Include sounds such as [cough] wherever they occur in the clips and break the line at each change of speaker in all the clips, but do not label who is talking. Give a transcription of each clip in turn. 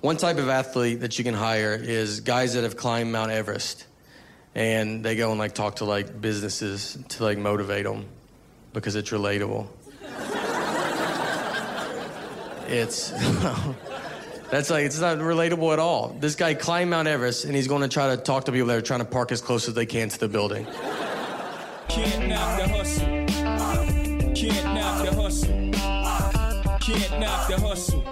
One type of athlete that you can hire is guys that have climbed Mount Everest, and they go and like talk to like businesses to like motivate them because it's relatable. it's [laughs] that's like it's not relatable at all. This guy climbed Mount Everest, and he's going to try to talk to people that are trying to park as close as they can to the building. Can't knock the hustle. Can't knock the hustle. Can't knock the hustle.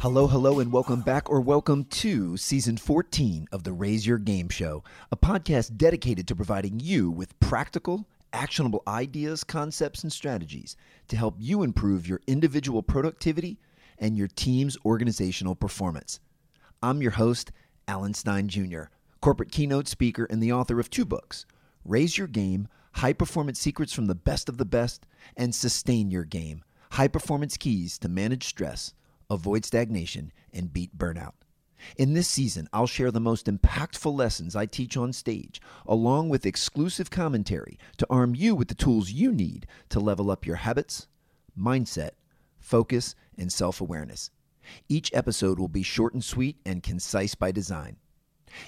Hello, hello, and welcome back or welcome to season 14 of the Raise Your Game Show, a podcast dedicated to providing you with practical, actionable ideas, concepts, and strategies to help you improve your individual productivity and your team's organizational performance. I'm your host, Alan Stein Jr., corporate keynote speaker and the author of two books Raise Your Game High Performance Secrets from the Best of the Best, and Sustain Your Game High Performance Keys to Manage Stress, Avoid Stagnation, and Beat Burnout. In this season, I'll share the most impactful lessons I teach on stage, along with exclusive commentary to arm you with the tools you need to level up your habits, mindset, focus, and self awareness. Each episode will be short and sweet and concise by design.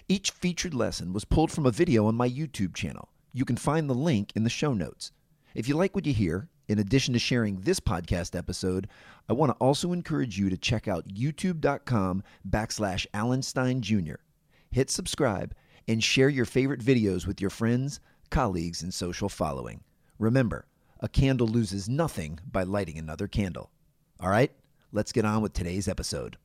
Each featured lesson was pulled from a video on my YouTube channel. You can find the link in the show notes. If you like what you hear, in addition to sharing this podcast episode, I want to also encourage you to check out youtube.com backslash Alan Stein Jr. Hit subscribe and share your favorite videos with your friends, colleagues, and social following. Remember, a candle loses nothing by lighting another candle. All right, let's get on with today's episode.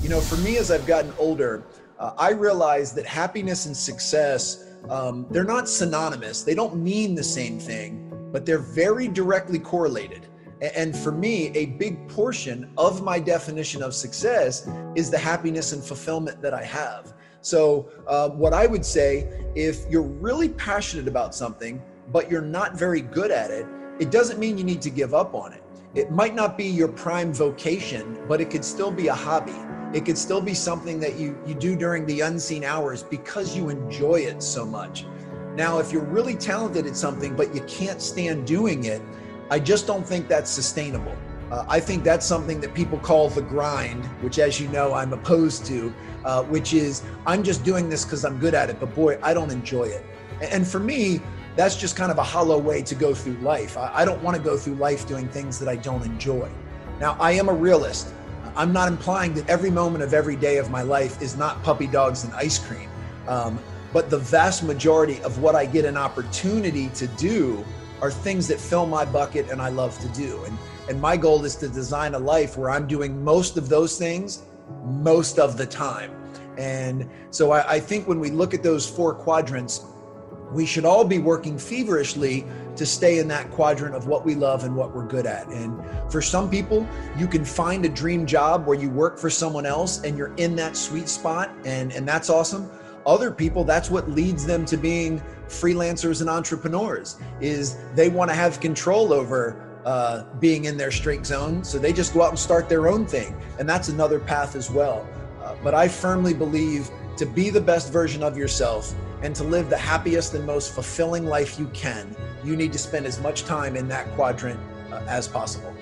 You know, for me, as I've gotten older, uh, I realize that happiness and success, um, they're not synonymous. They don't mean the same thing, but they're very directly correlated. And for me, a big portion of my definition of success is the happiness and fulfillment that I have. So, uh, what I would say, if you're really passionate about something, but you're not very good at it, it doesn't mean you need to give up on it. It might not be your prime vocation, but it could still be a hobby. It could still be something that you, you do during the unseen hours because you enjoy it so much. Now, if you're really talented at something, but you can't stand doing it, I just don't think that's sustainable. Uh, I think that's something that people call the grind, which, as you know, I'm opposed to, uh, which is I'm just doing this because I'm good at it, but boy, I don't enjoy it. And for me, that's just kind of a hollow way to go through life. I, I don't want to go through life doing things that I don't enjoy. Now, I am a realist. I'm not implying that every moment of every day of my life is not puppy dogs and ice cream. Um, but the vast majority of what I get an opportunity to do are things that fill my bucket and I love to do. And, and my goal is to design a life where I'm doing most of those things most of the time. And so I, I think when we look at those four quadrants, we should all be working feverishly to stay in that quadrant of what we love and what we're good at. And for some people, you can find a dream job where you work for someone else and you're in that sweet spot, and, and that's awesome. Other people, that's what leads them to being freelancers and entrepreneurs, is they want to have control over uh, being in their strength zone. So they just go out and start their own thing. And that's another path as well. Uh, but I firmly believe to be the best version of yourself and to live the happiest and most fulfilling life you can, you need to spend as much time in that quadrant uh, as possible.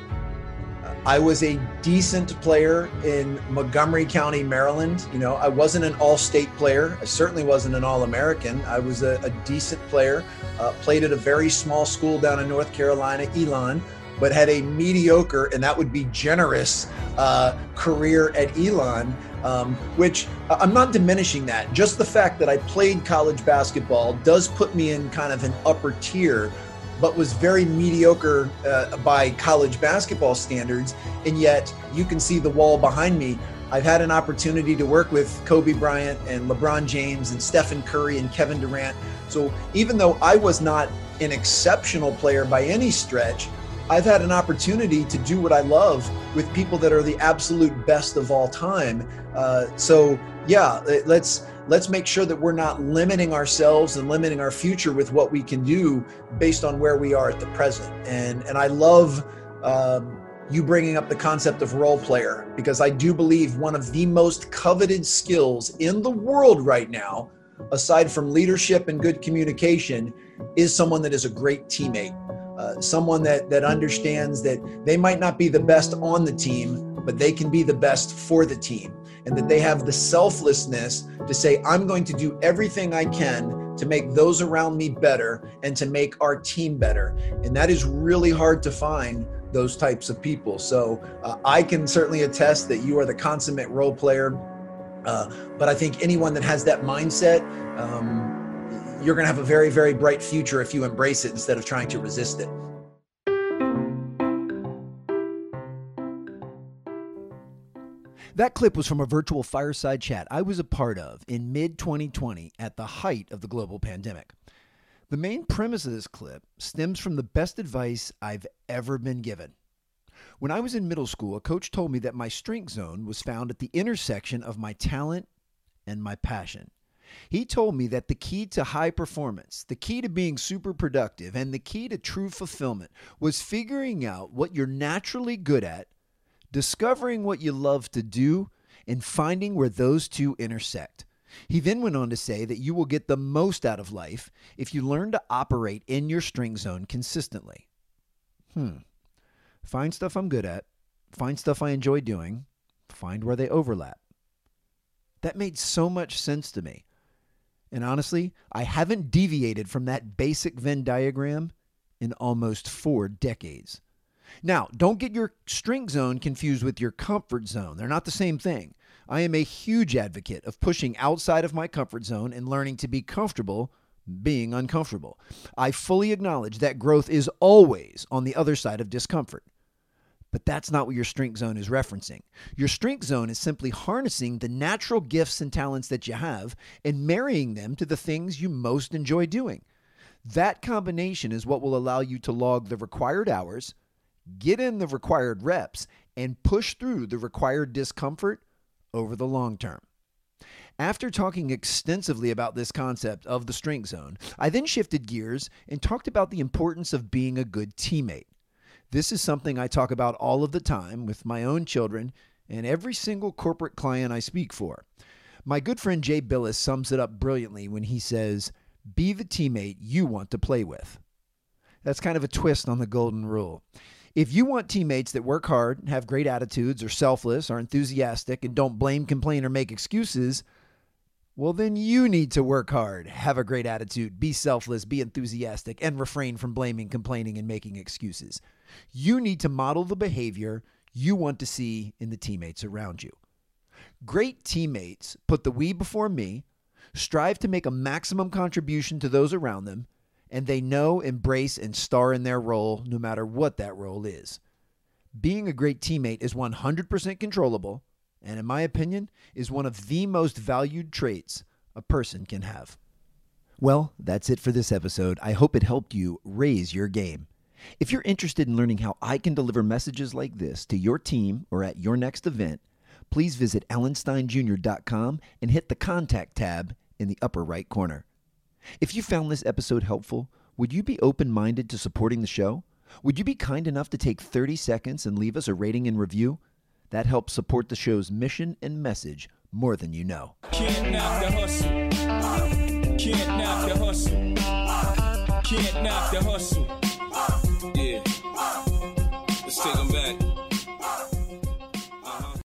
Uh, I was a decent player in Montgomery County, Maryland. You know, I wasn't an all state player. I certainly wasn't an all American. I was a, a, decent player, uh, played at a very small school down in North Carolina, Elon, but had a mediocre, and that would be generous, uh, career at Elon um, which I'm not diminishing that. Just the fact that I played college basketball does put me in kind of an upper tier, but was very mediocre uh, by college basketball standards. And yet you can see the wall behind me. I've had an opportunity to work with Kobe Bryant and LeBron James and Stephen Curry and Kevin Durant. So even though I was not an exceptional player by any stretch, I've had an opportunity to do what I love with people that are the absolute best of all time. Uh, so yeah, let's let's make sure that we're not limiting ourselves and limiting our future with what we can do based on where we are at the present. And and I love. Um, you bringing up the concept of role player because I do believe one of the most coveted skills in the world right now
aside from leadership and good communication, is someone that is a great teammate. Uh, someone that that understands that they might not be the best on the team, but they can be the best for the team, and that they have the selflessness to say, "I'm going to do everything I can to make those around me better and to make our team better." And that is really hard to find those types of people. So uh, I can certainly attest that you are the consummate role player. Uh, but I think anyone that has that mindset. Um, you're going to have a very, very bright future if you embrace it instead of trying to resist it.
That clip was from a virtual fireside chat I was a part of in mid 2020 at the height of the global pandemic. The main premise of this clip stems from the best advice I've ever been given. When I was in middle school, a coach told me that my strength zone was found at the intersection of my talent and my passion. He told me that the key to high performance, the key to being super productive, and the key to true fulfillment was figuring out what you're naturally good at, discovering what you love to do, and finding where those two intersect. He then went on to say that you will get the most out of life if you learn to operate in your strength zone consistently. Hmm. Find stuff I'm good at, find stuff I enjoy doing, find where they overlap. That made so much sense to me. And honestly, I haven't deviated from that basic Venn diagram in almost four decades. Now, don't get your strength zone confused with your comfort zone. They're not the same thing. I am a huge advocate of pushing outside of my comfort zone and learning to be comfortable being uncomfortable. I fully acknowledge that growth is always on the other side of discomfort. But that's not what your strength zone is referencing. Your strength zone is simply harnessing the natural gifts and talents that you have and marrying them to the things you most enjoy doing. That combination is what will allow you to log the required hours, get in the required reps, and push through the required discomfort over the long term. After talking extensively about this concept of the strength zone, I then shifted gears and talked about the importance of being a good teammate. This is something I talk about all of the time with my own children and every single corporate client I speak for. My good friend Jay Bilas sums it up brilliantly when he says, Be the teammate you want to play with. That's kind of a twist on the golden rule. If you want teammates that work hard, have great attitudes, are selfless, are enthusiastic, and don't blame, complain, or make excuses, well, then you need to work hard, have a great attitude, be selfless, be enthusiastic, and refrain from blaming, complaining, and making excuses. You need to model the behavior you want to see in the teammates around you. Great teammates put the we before me, strive to make a maximum contribution to those around them, and they know, embrace, and star in their role no matter what that role is. Being a great teammate is 100% controllable, and in my opinion, is one of the most valued traits a person can have. Well, that's it for this episode. I hope it helped you raise your game. If you're interested in learning how I can deliver messages like this to your team or at your next event, please visit alansteinjr.com and hit the contact tab in the upper right corner. If you found this episode helpful, would you be open minded to supporting the show? Would you be kind enough to take 30 seconds and leave us a rating and review? That helps support the show's mission and message more than you know. The hustle. The hustle. The hustle.